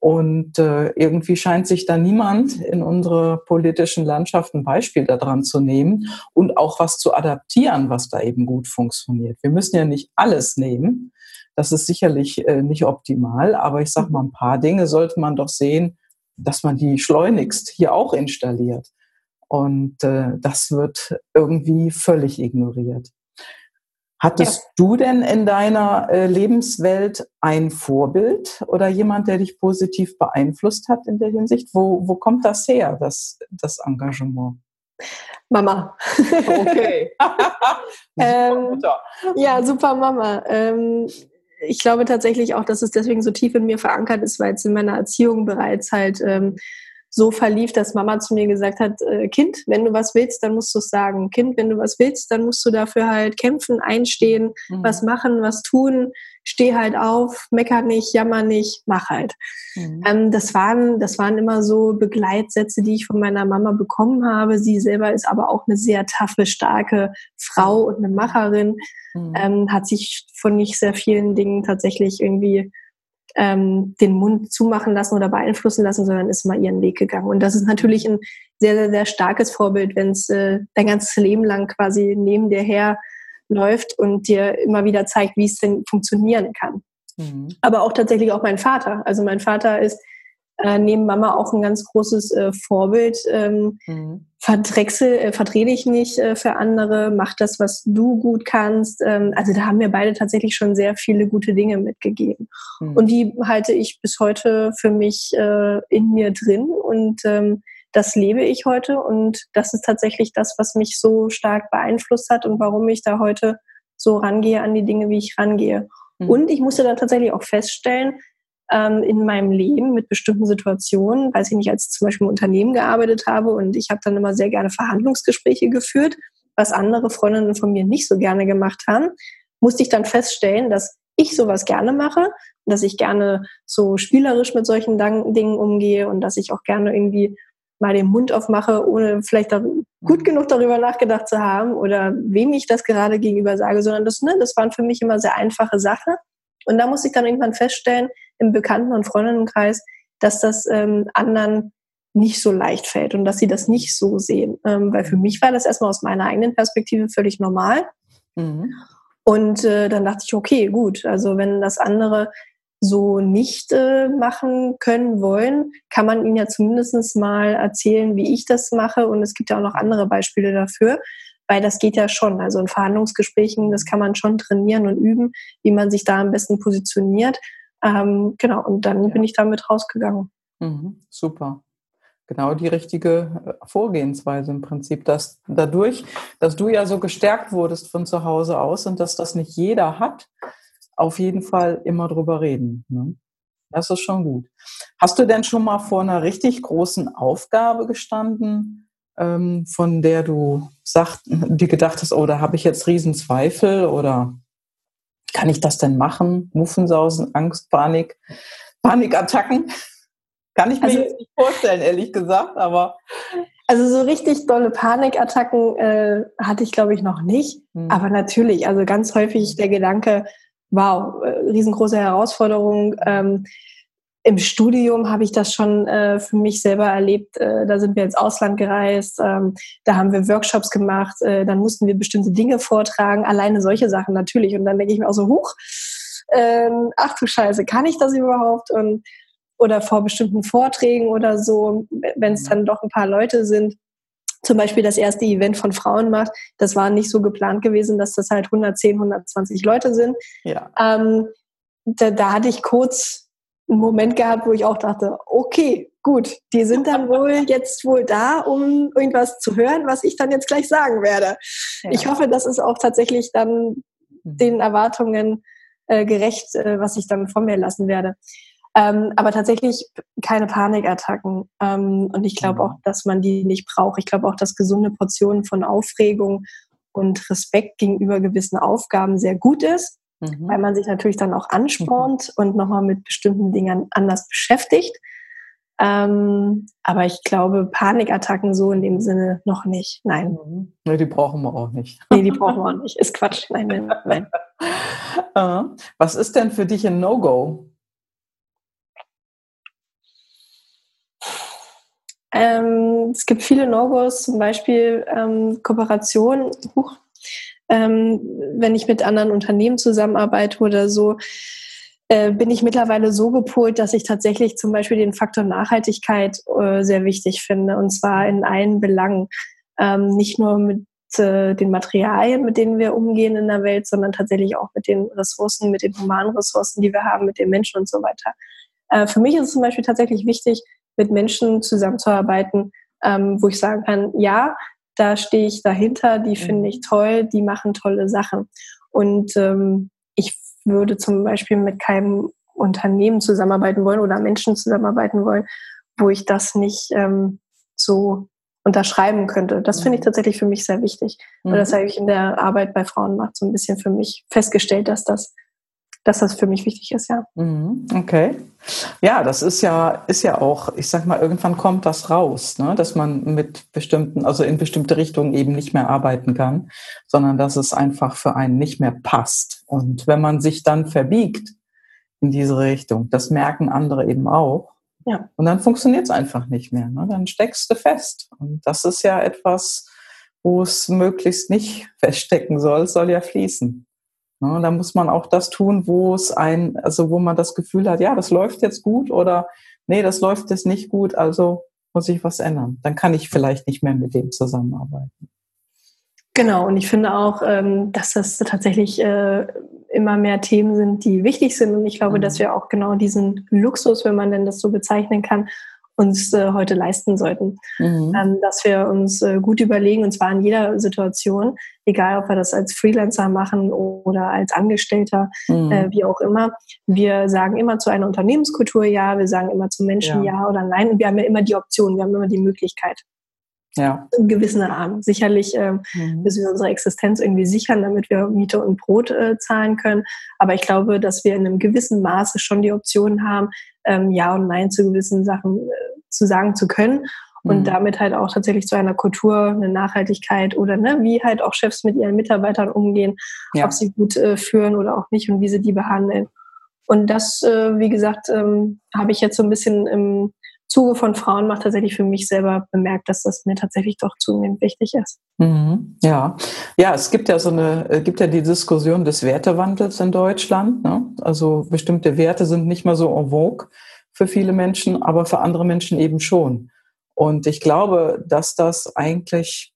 Und äh, irgendwie scheint sich da niemand in unsere politischen Landschaften Beispiel daran zu nehmen und auch was zu adaptieren, was da eben gut funktioniert. Wir müssen ja nicht alles nehmen. Das ist sicherlich äh, nicht optimal, aber ich sage mal, ein paar Dinge sollte man doch sehen, dass man die schleunigst hier auch installiert. Und äh, das wird irgendwie völlig ignoriert. Hattest ja. du denn in deiner äh, Lebenswelt ein Vorbild oder jemand, der dich positiv beeinflusst hat in der Hinsicht? Wo, wo kommt das her, das, das Engagement? Mama. Okay. <laughs> ähm, ja, super Mama. Ähm, ich glaube tatsächlich auch, dass es deswegen so tief in mir verankert ist, weil es in meiner Erziehung bereits halt ähm, so verlief, dass Mama zu mir gesagt hat, äh, Kind, wenn du was willst, dann musst du es sagen. Kind, wenn du was willst, dann musst du dafür halt kämpfen, einstehen, mhm. was machen, was tun. Steh halt auf, mecker nicht, jammer nicht, mach halt. Mhm. Ähm, das, waren, das waren immer so Begleitsätze, die ich von meiner Mama bekommen habe. Sie selber ist aber auch eine sehr taffe, starke Frau und eine Macherin. Mhm. Ähm, hat sich von nicht sehr vielen Dingen tatsächlich irgendwie ähm, den Mund zumachen lassen oder beeinflussen lassen, sondern ist mal ihren Weg gegangen. Und das ist natürlich ein sehr, sehr, sehr starkes Vorbild, wenn es äh, dein ganzes Leben lang quasi neben dir her läuft und dir immer wieder zeigt, wie es denn funktionieren kann. Mhm. Aber auch tatsächlich auch mein Vater. Also mein Vater ist äh, neben Mama auch ein ganz großes äh, Vorbild. Ähm, mhm. Verdrechsel, äh, verdreh dich nicht äh, für andere, mach das, was du gut kannst. Ähm, also da haben mir beide tatsächlich schon sehr viele gute Dinge mitgegeben. Mhm. Und die halte ich bis heute für mich äh, in mir drin und ähm, das lebe ich heute und das ist tatsächlich das, was mich so stark beeinflusst hat und warum ich da heute so rangehe an die Dinge, wie ich rangehe. Mhm. Und ich musste dann tatsächlich auch feststellen, ähm, in meinem Leben mit bestimmten Situationen, weiß ich nicht, als ich zum Beispiel im Unternehmen gearbeitet habe und ich habe dann immer sehr gerne Verhandlungsgespräche geführt, was andere Freundinnen von mir nicht so gerne gemacht haben, musste ich dann feststellen, dass ich sowas gerne mache, dass ich gerne so spielerisch mit solchen Dingen umgehe und dass ich auch gerne irgendwie mal den Mund aufmache, ohne vielleicht gut genug darüber nachgedacht zu haben oder wem ich das gerade gegenüber sage, sondern das, ne, das waren für mich immer sehr einfache Sachen. Und da musste ich dann irgendwann feststellen, im Bekannten- und Freundinnenkreis, dass das ähm, anderen nicht so leicht fällt und dass sie das nicht so sehen. Ähm, weil für mich war das erstmal aus meiner eigenen Perspektive völlig normal. Mhm. Und äh, dann dachte ich, okay, gut, also wenn das andere so nicht äh, machen können wollen, kann man ihnen ja zumindest mal erzählen, wie ich das mache. Und es gibt ja auch noch andere Beispiele dafür, weil das geht ja schon. Also in Verhandlungsgesprächen, das kann man schon trainieren und üben, wie man sich da am besten positioniert. Ähm, genau, und dann ja. bin ich damit rausgegangen. Mhm, super. Genau die richtige äh, Vorgehensweise im Prinzip, dass dadurch, dass du ja so gestärkt wurdest von zu Hause aus und dass das nicht jeder hat, auf jeden Fall immer drüber reden. Ne? Das ist schon gut. Hast du denn schon mal vor einer richtig großen Aufgabe gestanden, ähm, von der du sagt, dir gedacht hast, oh, da habe ich jetzt Riesenzweifel oder kann ich das denn machen? Muffensausen, Angst, Panik, Panikattacken? Kann ich mir also, jetzt nicht vorstellen, ehrlich gesagt, aber. Also so richtig dolle Panikattacken äh, hatte ich, glaube ich, noch nicht. Hm. Aber natürlich, also ganz häufig der Gedanke, wow, äh, riesengroße Herausforderung. Ähm, Im Studium habe ich das schon äh, für mich selber erlebt. Äh, da sind wir ins Ausland gereist, ähm, da haben wir Workshops gemacht, äh, dann mussten wir bestimmte Dinge vortragen, alleine solche Sachen natürlich. Und dann denke ich mir auch so, huch, ähm, ach du Scheiße, kann ich das überhaupt? Und oder vor bestimmten Vorträgen oder so, wenn es mhm. dann doch ein paar Leute sind. Zum Beispiel das erste Event von Frauen macht, das war nicht so geplant gewesen, dass das halt 110, 120 Leute sind. Ja. Ähm, da, da hatte ich kurz einen Moment gehabt, wo ich auch dachte, okay, gut, die sind dann wohl jetzt wohl da, um irgendwas zu hören, was ich dann jetzt gleich sagen werde. Ja. Ich hoffe, das ist auch tatsächlich dann mhm. den Erwartungen äh, gerecht, äh, was ich dann von mir lassen werde. Ähm, aber tatsächlich keine Panikattacken. Ähm, und ich glaube auch, mhm. dass man die nicht braucht. Ich glaube auch, dass gesunde Portionen von Aufregung und Respekt gegenüber gewissen Aufgaben sehr gut ist, mhm. weil man sich natürlich dann auch anspornt mhm. und nochmal mit bestimmten Dingen anders beschäftigt. Ähm, aber ich glaube, Panikattacken so in dem Sinne noch nicht. Nein. Mhm. Nee, die brauchen wir auch nicht. Nee, die brauchen wir auch nicht. Ist Quatsch. Nein, nein, nein. <laughs> Was ist denn für dich ein No-Go? Ähm, es gibt viele No-Gos, zum Beispiel ähm, Kooperation. Huch, ähm, wenn ich mit anderen Unternehmen zusammenarbeite oder so, äh, bin ich mittlerweile so gepolt, dass ich tatsächlich zum Beispiel den Faktor Nachhaltigkeit äh, sehr wichtig finde. Und zwar in allen Belangen. Ähm, nicht nur mit äh, den Materialien, mit denen wir umgehen in der Welt, sondern tatsächlich auch mit den Ressourcen, mit den humanen Ressourcen, die wir haben, mit den Menschen und so weiter. Äh, für mich ist es zum Beispiel tatsächlich wichtig, mit Menschen zusammenzuarbeiten, ähm, wo ich sagen kann, ja, da stehe ich dahinter, die finde mhm. ich toll, die machen tolle Sachen. Und ähm, ich würde zum Beispiel mit keinem Unternehmen zusammenarbeiten wollen oder Menschen zusammenarbeiten wollen, wo ich das nicht ähm, so unterschreiben könnte. Das finde ich mhm. tatsächlich für mich sehr wichtig. Mhm. Und das habe ich in der Arbeit bei Frauenmacht so ein bisschen für mich festgestellt, dass das dass das für mich wichtig ist, ja. Mhm, okay. Ja, das ist ja, ist ja auch, ich sag mal, irgendwann kommt das raus, ne? dass man mit bestimmten, also in bestimmte Richtungen eben nicht mehr arbeiten kann, sondern dass es einfach für einen nicht mehr passt. Und wenn man sich dann verbiegt in diese Richtung, das merken andere eben auch. Ja. Und dann funktioniert es einfach nicht mehr. Ne? Dann steckst du fest. Und das ist ja etwas, wo es möglichst nicht <laughs> feststecken soll, es soll ja fließen. Ne, da muss man auch das tun, wo es ein, also wo man das Gefühl hat, ja, das läuft jetzt gut oder nee, das läuft jetzt nicht gut, also muss ich was ändern. Dann kann ich vielleicht nicht mehr mit dem zusammenarbeiten. Genau, und ich finde auch, ähm, dass das tatsächlich äh, immer mehr Themen sind, die wichtig sind. Und ich glaube, mhm. dass wir auch genau diesen Luxus, wenn man denn das so bezeichnen kann, uns äh, heute leisten sollten. Mhm. Ähm, dass wir uns äh, gut überlegen, und zwar in jeder Situation, egal ob wir das als Freelancer machen oder als Angestellter, mhm. äh, wie auch immer. Wir sagen immer zu einer Unternehmenskultur ja, wir sagen immer zu Menschen ja, ja oder nein. Und wir haben ja immer die Option, wir haben immer die Möglichkeit. Ja. In gewissen Rahmen. Sicherlich äh, mhm. müssen wir unsere Existenz irgendwie sichern, damit wir Miete und Brot äh, zahlen können. Aber ich glaube, dass wir in einem gewissen Maße schon die Option haben, ähm, Ja und Nein zu gewissen Sachen äh, zu sagen zu können und mhm. damit halt auch tatsächlich zu einer Kultur, eine Nachhaltigkeit oder ne, wie halt auch Chefs mit ihren Mitarbeitern umgehen, ja. ob sie gut äh, führen oder auch nicht und wie sie die behandeln. Und das, äh, wie gesagt, ähm, habe ich jetzt so ein bisschen im Zuge von Frauenmacht tatsächlich für mich selber bemerkt, dass das mir tatsächlich doch zunehmend wichtig ist. Mhm, ja, ja, es gibt ja so eine, äh, gibt ja die Diskussion des Wertewandels in Deutschland. Ne? Also bestimmte Werte sind nicht mehr so en vogue für viele Menschen, aber für andere Menschen eben schon. Und ich glaube, dass das eigentlich,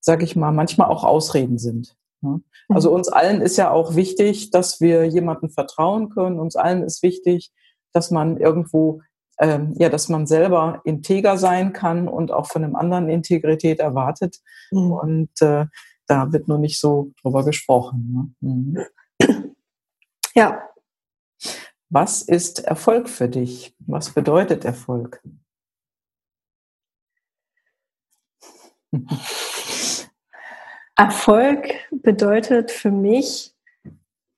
sage ich mal, manchmal auch Ausreden sind. Ne? Also mhm. uns allen ist ja auch wichtig, dass wir jemandem vertrauen können. Uns allen ist wichtig, dass man irgendwo ähm, ja, dass man selber integer sein kann und auch von einem anderen Integrität erwartet. Mhm. Und äh, da wird nur nicht so drüber gesprochen. Ne? Mhm. Ja. Was ist Erfolg für dich? Was bedeutet Erfolg? Erfolg bedeutet für mich,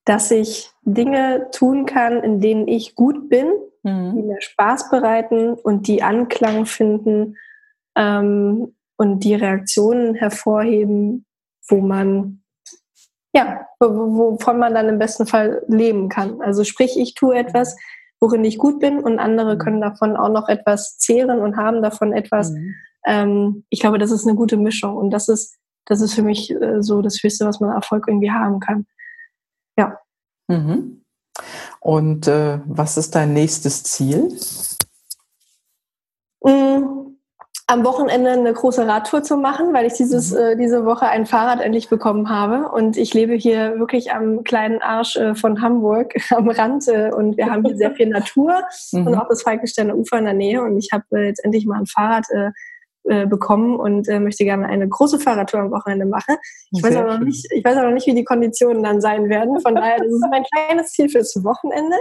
dass ich Dinge tun kann, in denen ich gut bin, mhm. die mir Spaß bereiten und die Anklang finden ähm, und die Reaktionen hervorheben, wo man ja, wovon man dann im besten Fall leben kann. Also sprich, ich tue etwas, worin ich gut bin und andere mhm. können davon auch noch etwas zehren und haben davon etwas. Mhm. Ähm, ich glaube, das ist eine gute Mischung und das ist, das ist für mich äh, so das Höchste, was man Erfolg irgendwie haben kann. Ja. Mhm. Und äh, was ist dein nächstes Ziel? Mhm am Wochenende eine große Radtour zu machen, weil ich dieses, mhm. äh, diese Woche ein Fahrrad endlich bekommen habe. Und ich lebe hier wirklich am kleinen Arsch äh, von Hamburg <laughs> am Rand äh, und wir haben hier sehr viel <laughs> Natur mhm. und auch das Falkensteiner Ufer in der Nähe. Und ich habe äh, jetzt endlich mal ein Fahrrad äh, äh, bekommen und möchte gerne eine große Fahrradtour am Wochenende machen. Ich weiß, aber noch nicht, ich weiß aber noch nicht, wie die Konditionen dann sein werden. Von daher, das ist mein kleines Ziel fürs Wochenende.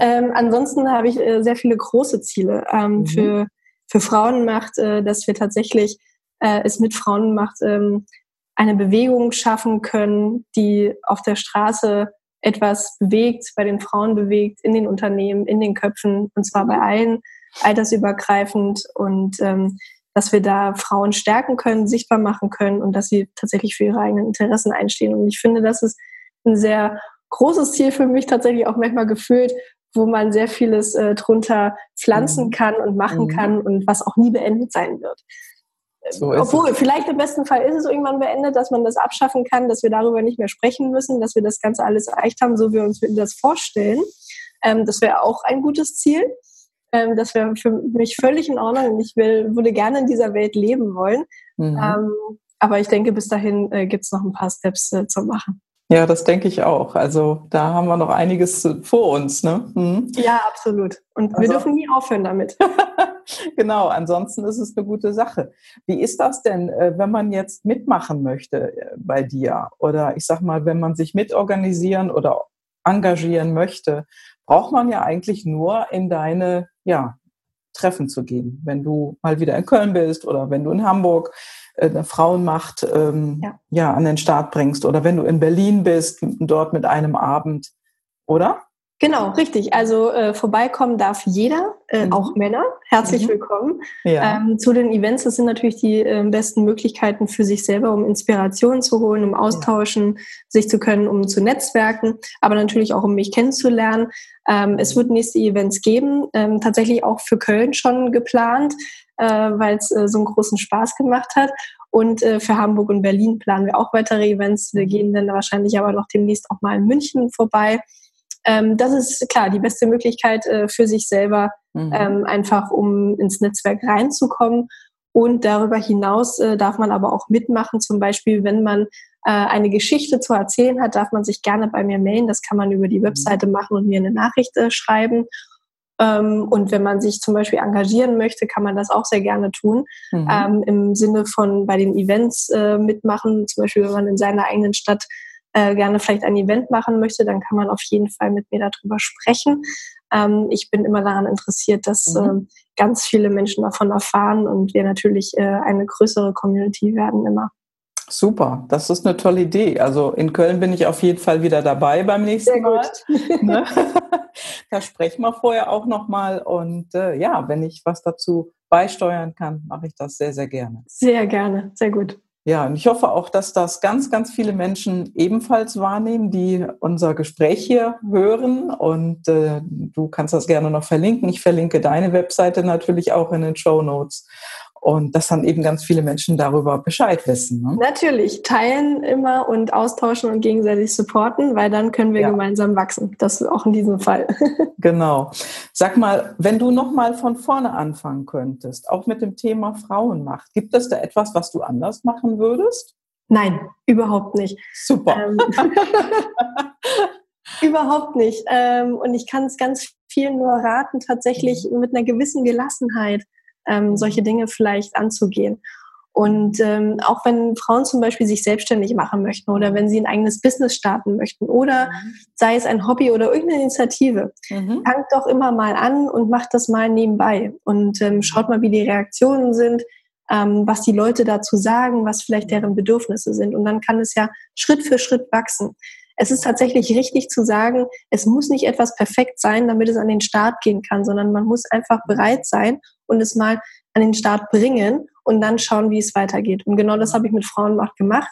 Ähm, ansonsten habe ich sehr viele große Ziele ähm, mhm. für für Frauen macht, äh, dass wir tatsächlich äh, es mit Frauen macht, ähm, eine Bewegung schaffen können, die auf der Straße etwas bewegt, bei den Frauen bewegt, in den Unternehmen, in den Köpfen, und zwar bei allen, altersübergreifend und ähm, dass wir da Frauen stärken können, sichtbar machen können und dass sie tatsächlich für ihre eigenen Interessen einstehen. Und ich finde, das ist ein sehr großes Ziel für mich tatsächlich auch manchmal gefühlt, wo man sehr vieles äh, drunter pflanzen mhm. kann und machen mhm. kann und was auch nie beendet sein wird. So Obwohl, es. vielleicht im besten Fall ist es irgendwann beendet, dass man das abschaffen kann, dass wir darüber nicht mehr sprechen müssen, dass wir das Ganze alles erreicht haben, so wie wir uns das vorstellen. Ähm, das wäre auch ein gutes Ziel. Ähm, das wäre für mich völlig in Ordnung und ich will, würde gerne in dieser Welt leben wollen. Mhm. Ähm, aber ich denke, bis dahin äh, gibt es noch ein paar Steps äh, zu machen. Ja, das denke ich auch. Also da haben wir noch einiges vor uns. Ne? Mhm. Ja, absolut. Und also, wir dürfen nie aufhören damit. <laughs> genau, ansonsten ist es eine gute Sache. Wie ist das denn, äh, wenn man jetzt mitmachen möchte äh, bei dir? Oder ich sag mal, wenn man sich mitorganisieren oder engagieren möchte, braucht man ja eigentlich nur in deine ja, Treffen zu gehen. Wenn du mal wieder in Köln bist oder wenn du in Hamburg äh, Frauenmacht ähm, ja. ja. an den Start bringst oder wenn du in Berlin bist, dort mit einem Abend, oder? Genau, richtig. Also äh, vorbeikommen darf jeder, äh, mhm. auch Männer. Herzlich mhm. willkommen. Ja. Ähm, zu den Events, das sind natürlich die äh, besten Möglichkeiten für sich selber, um Inspiration zu holen, um austauschen, ja. sich zu können, um zu netzwerken, aber natürlich auch, um mich kennenzulernen. Ähm, es wird nächste Events geben, ähm, tatsächlich auch für Köln schon geplant äh, weil es äh, so einen großen Spaß gemacht hat. Und äh, für Hamburg und Berlin planen wir auch weitere Events. Wir gehen dann wahrscheinlich aber noch demnächst auch mal in München vorbei. Ähm, das ist klar die beste Möglichkeit äh, für sich selber, mhm. ähm, einfach um ins Netzwerk reinzukommen. Und darüber hinaus äh, darf man aber auch mitmachen, zum Beispiel, wenn man äh, eine Geschichte zu erzählen hat, darf man sich gerne bei mir melden. Das kann man über die mhm. Webseite machen und mir eine Nachricht äh, schreiben. Ähm, und wenn man sich zum Beispiel engagieren möchte, kann man das auch sehr gerne tun. Mhm. Ähm, Im Sinne von bei den Events äh, mitmachen, zum Beispiel wenn man in seiner eigenen Stadt äh, gerne vielleicht ein Event machen möchte, dann kann man auf jeden Fall mit mir darüber sprechen. Ähm, ich bin immer daran interessiert, dass mhm. äh, ganz viele Menschen davon erfahren und wir natürlich äh, eine größere Community werden immer. Super, das ist eine tolle Idee. Also in Köln bin ich auf jeden Fall wieder dabei beim nächsten Sehr Mal. <laughs> Ne? <laughs> da sprechen wir vorher auch nochmal. Und äh, ja, wenn ich was dazu beisteuern kann, mache ich das sehr, sehr gerne. Sehr gerne, sehr gut. Ja, und ich hoffe auch, dass das ganz, ganz viele Menschen ebenfalls wahrnehmen, die unser Gespräch hier hören. Und äh, du kannst das gerne noch verlinken. Ich verlinke deine Webseite natürlich auch in den Show Notes und dass dann eben ganz viele Menschen darüber Bescheid wissen. Ne? Natürlich, teilen immer und austauschen und gegenseitig supporten, weil dann können wir ja. gemeinsam wachsen. Das ist auch in diesem Fall. <laughs> genau. Sag mal, wenn du noch mal von vorne anfangen könntest, auch mit dem Thema Frauenmacht, gibt es da etwas, was du anders machen würdest? Nein, überhaupt nicht. Super. Ähm, <laughs> überhaupt nicht. Ähm, und ich kann es ganz vielen nur raten, tatsächlich mhm. mit einer gewissen Gelassenheit ähm, solche Dinge vielleicht anzugehen. Und ähm, auch wenn Frauen zum Beispiel sich selbstständig machen möchten oder wenn sie ein eigenes Business starten möchten oder mhm. sei es ein Hobby oder irgendeine Initiative, mhm. fangt doch immer mal an und macht das mal nebenbei und ähm, schaut mal, wie die Reaktionen sind, ähm, was die Leute dazu sagen, was vielleicht deren Bedürfnisse sind. Und dann kann es ja Schritt für Schritt wachsen. Es ist tatsächlich richtig zu sagen, es muss nicht etwas perfekt sein, damit es an den Start gehen kann, sondern man muss einfach bereit sein und es mal an den Start bringen und dann schauen, wie es weitergeht. Und genau das habe ich mit Frauenmacht gemacht.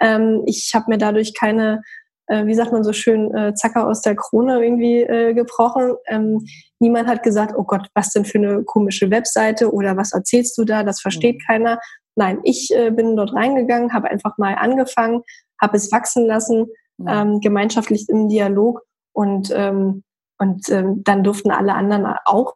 Ähm, ich habe mir dadurch keine, äh, wie sagt man so schön, äh, Zacker aus der Krone irgendwie äh, gebrochen. Ähm, niemand hat gesagt, oh Gott, was denn für eine komische Webseite oder was erzählst du da, das versteht mhm. keiner. Nein, ich äh, bin dort reingegangen, habe einfach mal angefangen, habe es wachsen lassen. Ähm, gemeinschaftlich im Dialog und ähm, und ähm, dann durften alle anderen auch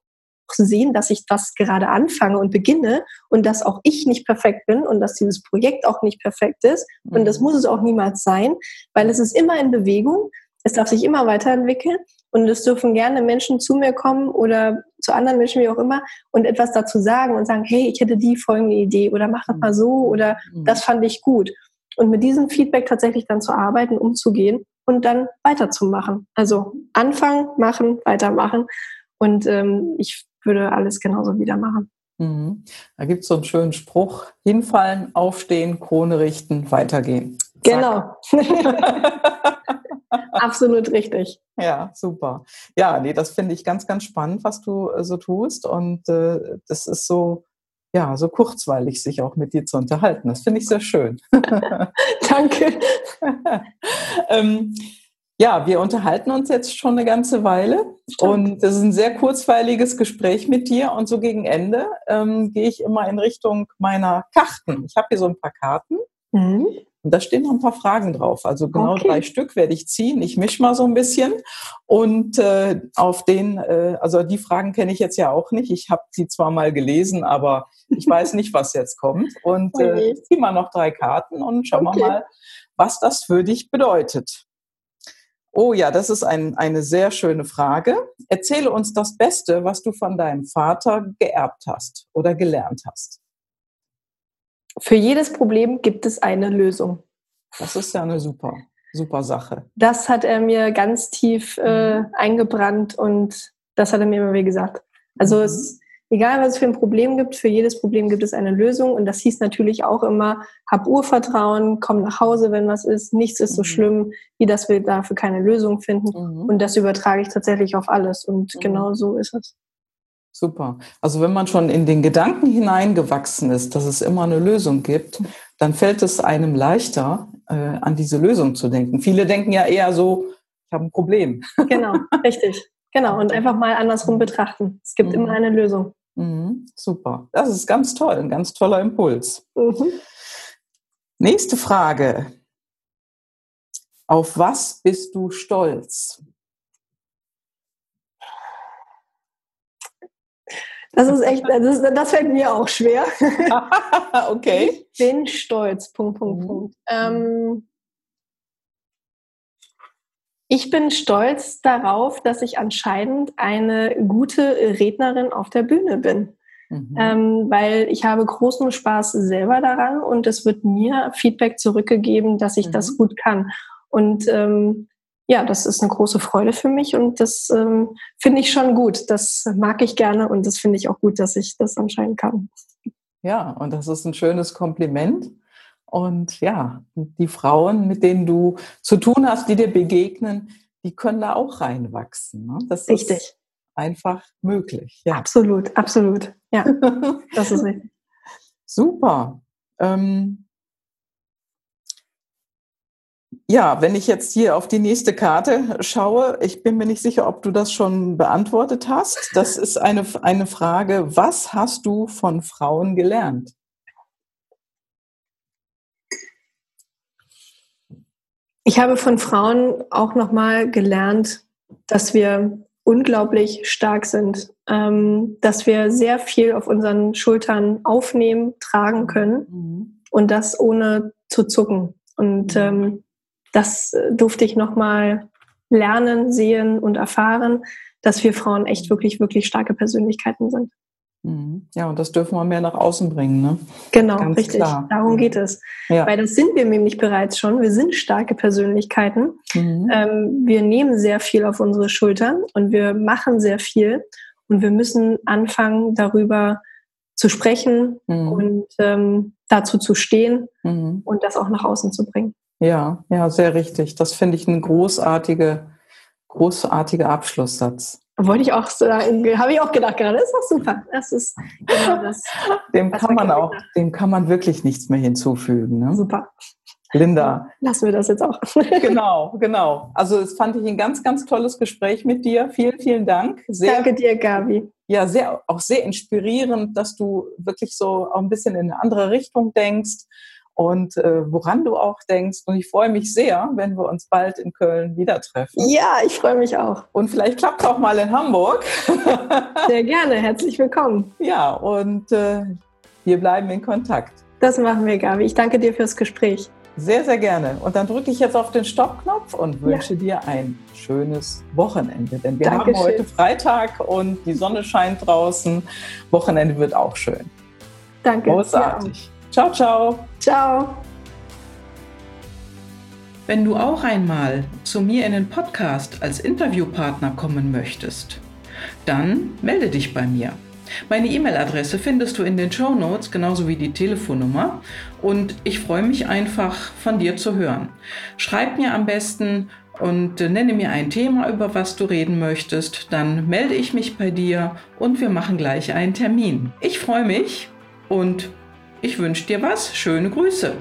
sehen, dass ich das gerade anfange und beginne und dass auch ich nicht perfekt bin und dass dieses Projekt auch nicht perfekt ist. Und das mhm. muss es auch niemals sein, weil es ist immer in Bewegung. Es darf sich immer weiterentwickeln und es dürfen gerne Menschen zu mir kommen oder zu anderen Menschen, wie auch immer, und etwas dazu sagen und sagen, hey, ich hätte die folgende Idee oder mach das mal so oder mhm. das fand ich gut. Und mit diesem Feedback tatsächlich dann zu arbeiten, umzugehen und dann weiterzumachen. Also anfangen, machen, weitermachen. Und ähm, ich würde alles genauso wieder machen. Mhm. Da gibt es so einen schönen Spruch: hinfallen, aufstehen, Krone richten, weitergehen. Genau. <laughs> Absolut richtig. Ja, super. Ja, nee, das finde ich ganz, ganz spannend, was du äh, so tust. Und äh, das ist so, ja, so kurzweilig, sich auch mit dir zu unterhalten. Das finde ich sehr schön. <laughs> Danke. <laughs> ähm, ja, wir unterhalten uns jetzt schon eine ganze Weile Stimmt. und es ist ein sehr kurzweiliges Gespräch mit dir und so gegen Ende ähm, gehe ich immer in Richtung meiner Karten. Ich habe hier so ein paar Karten mhm. Und da stehen noch ein paar Fragen drauf. Also genau okay. drei Stück werde ich ziehen. Ich mische mal so ein bisschen und äh, auf den, äh, also die Fragen kenne ich jetzt ja auch nicht. Ich habe sie zwar mal gelesen, aber ich weiß nicht, was jetzt kommt. Und äh, ich ziehe mal noch drei Karten und schauen okay. wir mal, was das für dich bedeutet. Oh ja, das ist ein, eine sehr schöne Frage. Erzähle uns das Beste, was du von deinem Vater geerbt hast oder gelernt hast. Für jedes Problem gibt es eine Lösung. Das ist ja eine super, super Sache. Das hat er mir ganz tief äh, mhm. eingebrannt und das hat er mir immer wieder gesagt. Also mhm. es egal was es für ein Problem gibt, für jedes Problem gibt es eine Lösung. Und das hieß natürlich auch immer, hab Urvertrauen, komm nach Hause, wenn was ist. Nichts ist so mhm. schlimm, wie dass wir dafür keine Lösung finden. Mhm. Und das übertrage ich tatsächlich auf alles. Und mhm. genau so ist es. Super. Also wenn man schon in den Gedanken hineingewachsen ist, dass es immer eine Lösung gibt, dann fällt es einem leichter, äh, an diese Lösung zu denken. Viele denken ja eher so, ich habe ein Problem. <laughs> Genau, richtig. Genau, und einfach mal andersrum betrachten. Es gibt mhm. immer eine Lösung. Mhm. Super. Das ist ganz toll, ein ganz toller Impuls. Mhm. Nächste Frage. Auf was bist du stolz? Das ist echt, das, das fällt mir auch schwer. <laughs> okay. Ich bin stolz. Punkt, Punkt, mhm. Punkt. Ähm, ich bin stolz darauf, dass ich anscheinend eine gute Rednerin auf der Bühne bin. Mhm. Ähm, weil ich habe großen Spaß selber daran und es wird mir Feedback zurückgegeben, dass ich mhm. das gut kann. Und ähm, ja, das ist eine große Freude für mich und das ähm, finde ich schon gut. Das mag ich gerne und das finde ich auch gut, dass ich das anscheinend kann. Ja, und das ist ein schönes Kompliment. Und ja, die Frauen, mit denen du zu tun hast, die dir begegnen, die können da auch reinwachsen. Ne? Das richtig. ist einfach möglich. Ja. Absolut, absolut. Ja, <laughs> das ist richtig. Super. Ähm ja, wenn ich jetzt hier auf die nächste Karte schaue, ich bin mir nicht sicher, ob du das schon beantwortet hast. Das ist eine, eine Frage, was hast du von Frauen gelernt? Ich habe von Frauen auch nochmal gelernt, dass wir unglaublich stark sind, ähm, dass wir sehr viel auf unseren Schultern aufnehmen, tragen können mhm. und das ohne zu zucken. Und mhm. ähm, das durfte ich nochmal lernen, sehen und erfahren, dass wir Frauen echt wirklich, wirklich starke Persönlichkeiten sind. Mhm. Ja, und das dürfen wir mehr nach außen bringen. Ne? Genau, Ganz richtig. Klar. Darum geht es. Ja. Weil das sind wir nämlich bereits schon. Wir sind starke Persönlichkeiten. Mhm. Ähm, wir nehmen sehr viel auf unsere Schultern und wir machen sehr viel. Und wir müssen anfangen, darüber zu sprechen mhm. und ähm, dazu zu stehen mhm. und das auch nach außen zu bringen. Ja, ja, sehr richtig. Das finde ich ein großartiger, großartiger Abschlusssatz. Wollte ich auch sagen, habe ich auch gedacht gerade, das ist doch super. Das ist genau das. dem kann man auch, dem kann man wirklich nichts mehr hinzufügen. Ne? Super. Linda. Lassen wir das jetzt auch. <laughs> <laughs> genau, genau. Also es fand ich ein ganz, ganz tolles Gespräch mit dir. Vielen, vielen Dank. Sehr, Danke dir, Gabi. Ja, sehr, auch sehr inspirierend, dass du wirklich so auch ein bisschen in eine andere Richtung denkst und äh, woran du auch denkst. Und ich freue mich sehr, wenn wir uns bald in Köln wieder treffen. Ja, ich freue mich auch. Und vielleicht klappt es auch mal in Hamburg. <laughs> sehr gerne, herzlich willkommen. Ja, und äh, wir bleiben in Kontakt. Das machen wir, Gabi. Ich danke dir fürs Gespräch. Sehr, sehr gerne. Und dann drücke ich jetzt auf den Stoppknopf und wünsche ja. dir ein schönes Wochenende. Denn wir Dankeschön. haben heute Freitag und die Sonne scheint draußen. Wochenende wird auch schön. Danke. Großartig. Ciao, ciao. Ciao. Wenn du auch einmal zu mir in den Podcast als Interviewpartner kommen möchtest, dann melde dich bei mir. Meine E-Mail-Adresse findest du in den Show Notes, genauso wie die Telefonnummer. Und ich freue mich einfach, von dir zu hören. Schreib mir am besten und nenne mir ein Thema, über was du reden möchtest. Dann melde ich mich bei dir und wir machen gleich einen Termin. Ich freue mich und ich wünsche dir was. Schöne Grüße.